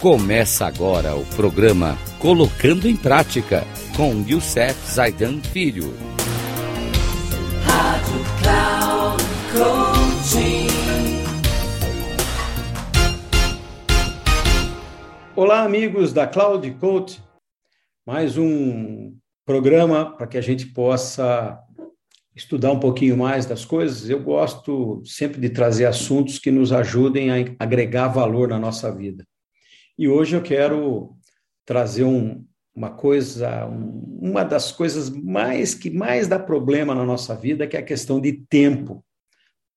Começa agora o programa Colocando em Prática com Youssef Zaidan Filho. Rádio Cloud Coaching. Olá, amigos da Cloud Coach. Mais um programa para que a gente possa estudar um pouquinho mais das coisas. Eu gosto sempre de trazer assuntos que nos ajudem a agregar valor na nossa vida. E hoje eu quero trazer um, uma coisa, um, uma das coisas mais que mais dá problema na nossa vida, que é a questão de tempo.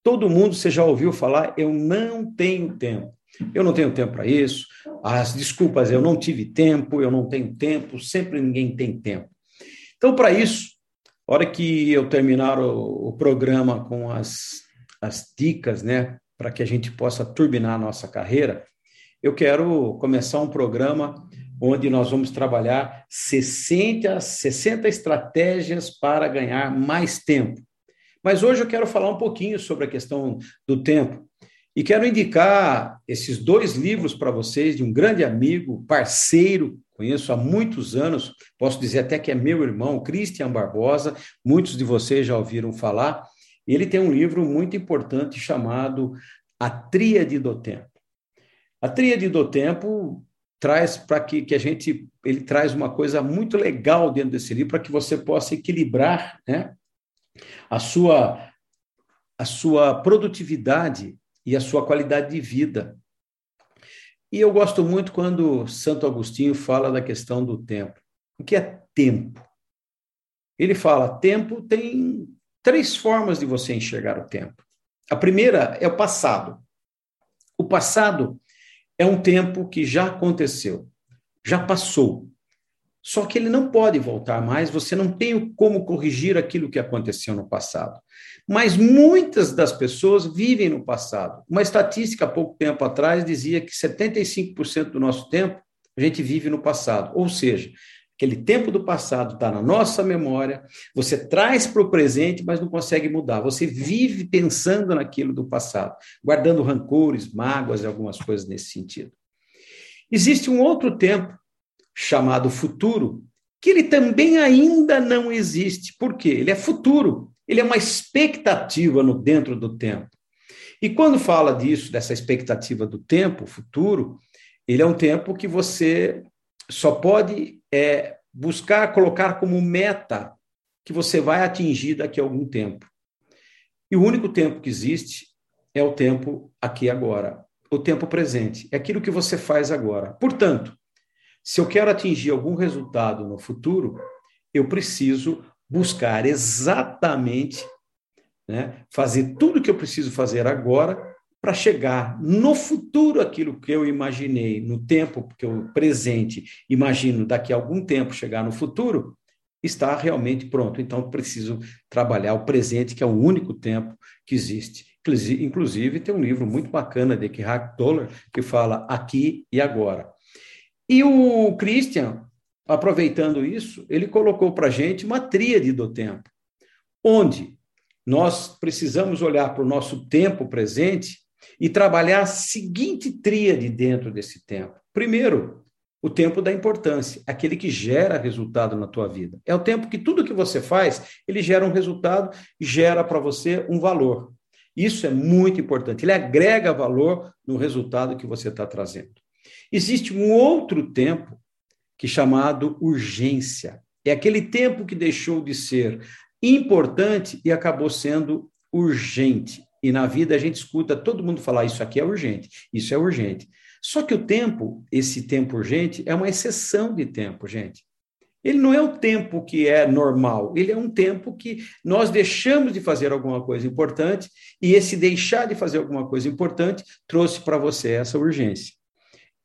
Todo mundo, você já ouviu falar, eu não tenho tempo. Eu não tenho tempo para isso. As desculpas, eu não tive tempo, eu não tenho tempo, sempre ninguém tem tempo. Então, para isso, hora que eu terminar o, o programa com as, as dicas, né, para que a gente possa turbinar a nossa carreira, eu quero começar um programa onde nós vamos trabalhar 60, 60 estratégias para ganhar mais tempo. Mas hoje eu quero falar um pouquinho sobre a questão do tempo. E quero indicar esses dois livros para vocês, de um grande amigo, parceiro, conheço há muitos anos, posso dizer até que é meu irmão, Christian Barbosa, muitos de vocês já ouviram falar. Ele tem um livro muito importante chamado A Tríade do Tempo. A tríade do tempo traz para que, que a gente ele traz uma coisa muito legal dentro desse livro para que você possa equilibrar né, a sua a sua produtividade e a sua qualidade de vida. E eu gosto muito quando Santo Agostinho fala da questão do tempo. O que é tempo? Ele fala: tempo tem três formas de você enxergar o tempo. A primeira é o passado. O passado é um tempo que já aconteceu, já passou. Só que ele não pode voltar mais, você não tem como corrigir aquilo que aconteceu no passado. Mas muitas das pessoas vivem no passado. Uma estatística há pouco tempo atrás dizia que 75% do nosso tempo a gente vive no passado. Ou seja, Aquele tempo do passado está na nossa memória, você traz para o presente, mas não consegue mudar. Você vive pensando naquilo do passado, guardando rancores, mágoas e algumas coisas nesse sentido. Existe um outro tempo, chamado futuro, que ele também ainda não existe. Por quê? Ele é futuro, ele é uma expectativa no dentro do tempo. E quando fala disso, dessa expectativa do tempo, futuro, ele é um tempo que você só pode é, buscar colocar como meta que você vai atingir daqui a algum tempo. E o único tempo que existe é o tempo aqui agora, o tempo presente, é aquilo que você faz agora. Portanto, se eu quero atingir algum resultado no futuro, eu preciso buscar exatamente, né, fazer tudo que eu preciso fazer agora para chegar no futuro aquilo que eu imaginei no tempo que eu presente imagino daqui a algum tempo chegar no futuro está realmente pronto. Então preciso trabalhar o presente que é o único tempo que existe. Inclusive tem um livro muito bacana de Eckhart Tolle que fala aqui e agora. E o Christian aproveitando isso ele colocou para gente uma tríade do tempo onde nós precisamos olhar para o nosso tempo presente e trabalhar a seguinte tríade dentro desse tempo. Primeiro, o tempo da importância, aquele que gera resultado na tua vida. É o tempo que tudo que você faz, ele gera um resultado, gera para você um valor. Isso é muito importante. Ele agrega valor no resultado que você está trazendo. Existe um outro tempo que é chamado urgência. É aquele tempo que deixou de ser importante e acabou sendo urgente. E na vida a gente escuta todo mundo falar: isso aqui é urgente, isso é urgente. Só que o tempo, esse tempo urgente, é uma exceção de tempo, gente. Ele não é o tempo que é normal, ele é um tempo que nós deixamos de fazer alguma coisa importante e esse deixar de fazer alguma coisa importante trouxe para você essa urgência.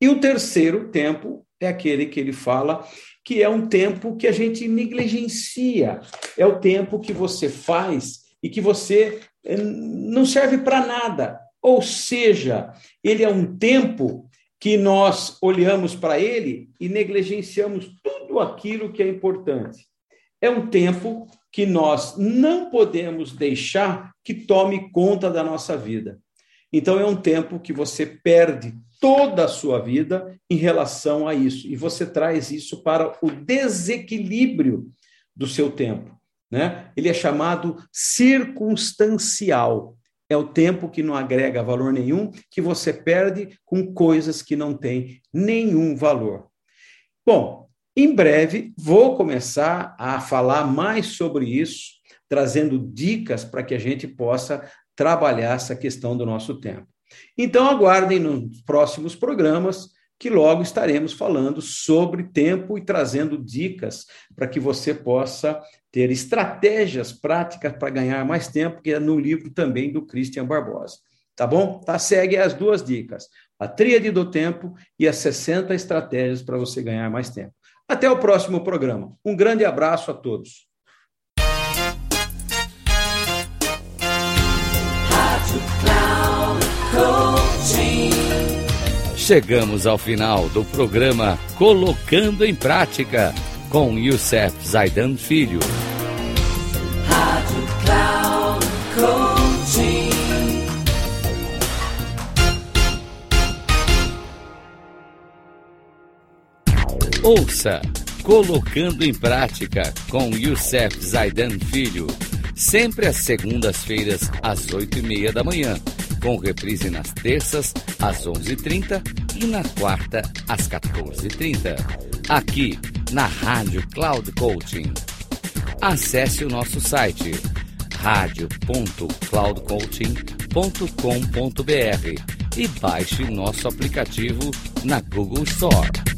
E o terceiro tempo é aquele que ele fala que é um tempo que a gente negligencia, é o tempo que você faz e que você não serve para nada. Ou seja, ele é um tempo que nós olhamos para ele e negligenciamos tudo aquilo que é importante. É um tempo que nós não podemos deixar que tome conta da nossa vida. Então, é um tempo que você perde toda a sua vida em relação a isso. E você traz isso para o desequilíbrio do seu tempo. Né? Ele é chamado circunstancial. É o tempo que não agrega valor nenhum, que você perde com coisas que não têm nenhum valor. Bom, em breve vou começar a falar mais sobre isso, trazendo dicas para que a gente possa trabalhar essa questão do nosso tempo. Então, aguardem nos próximos programas que logo estaremos falando sobre tempo e trazendo dicas para que você possa ter estratégias práticas para ganhar mais tempo, que é no livro também do Christian Barbosa. Tá bom? Tá, segue as duas dicas: a tríade do tempo e as 60 estratégias para você ganhar mais tempo. Até o próximo programa. Um grande abraço a todos. Chegamos ao final do programa Colocando em Prática com Youssef Zaidan Filho. Rádio Cloud. Ouça Colocando em Prática com Youssef Zaidan Filho, sempre às segundas-feiras às oito e meia da manhã com reprise nas terças, às 11h30 e na quarta, às 14h30. Aqui, na Rádio Cloud Coaching. Acesse o nosso site radio.cloudcoaching.com.br e baixe nosso aplicativo na Google Store.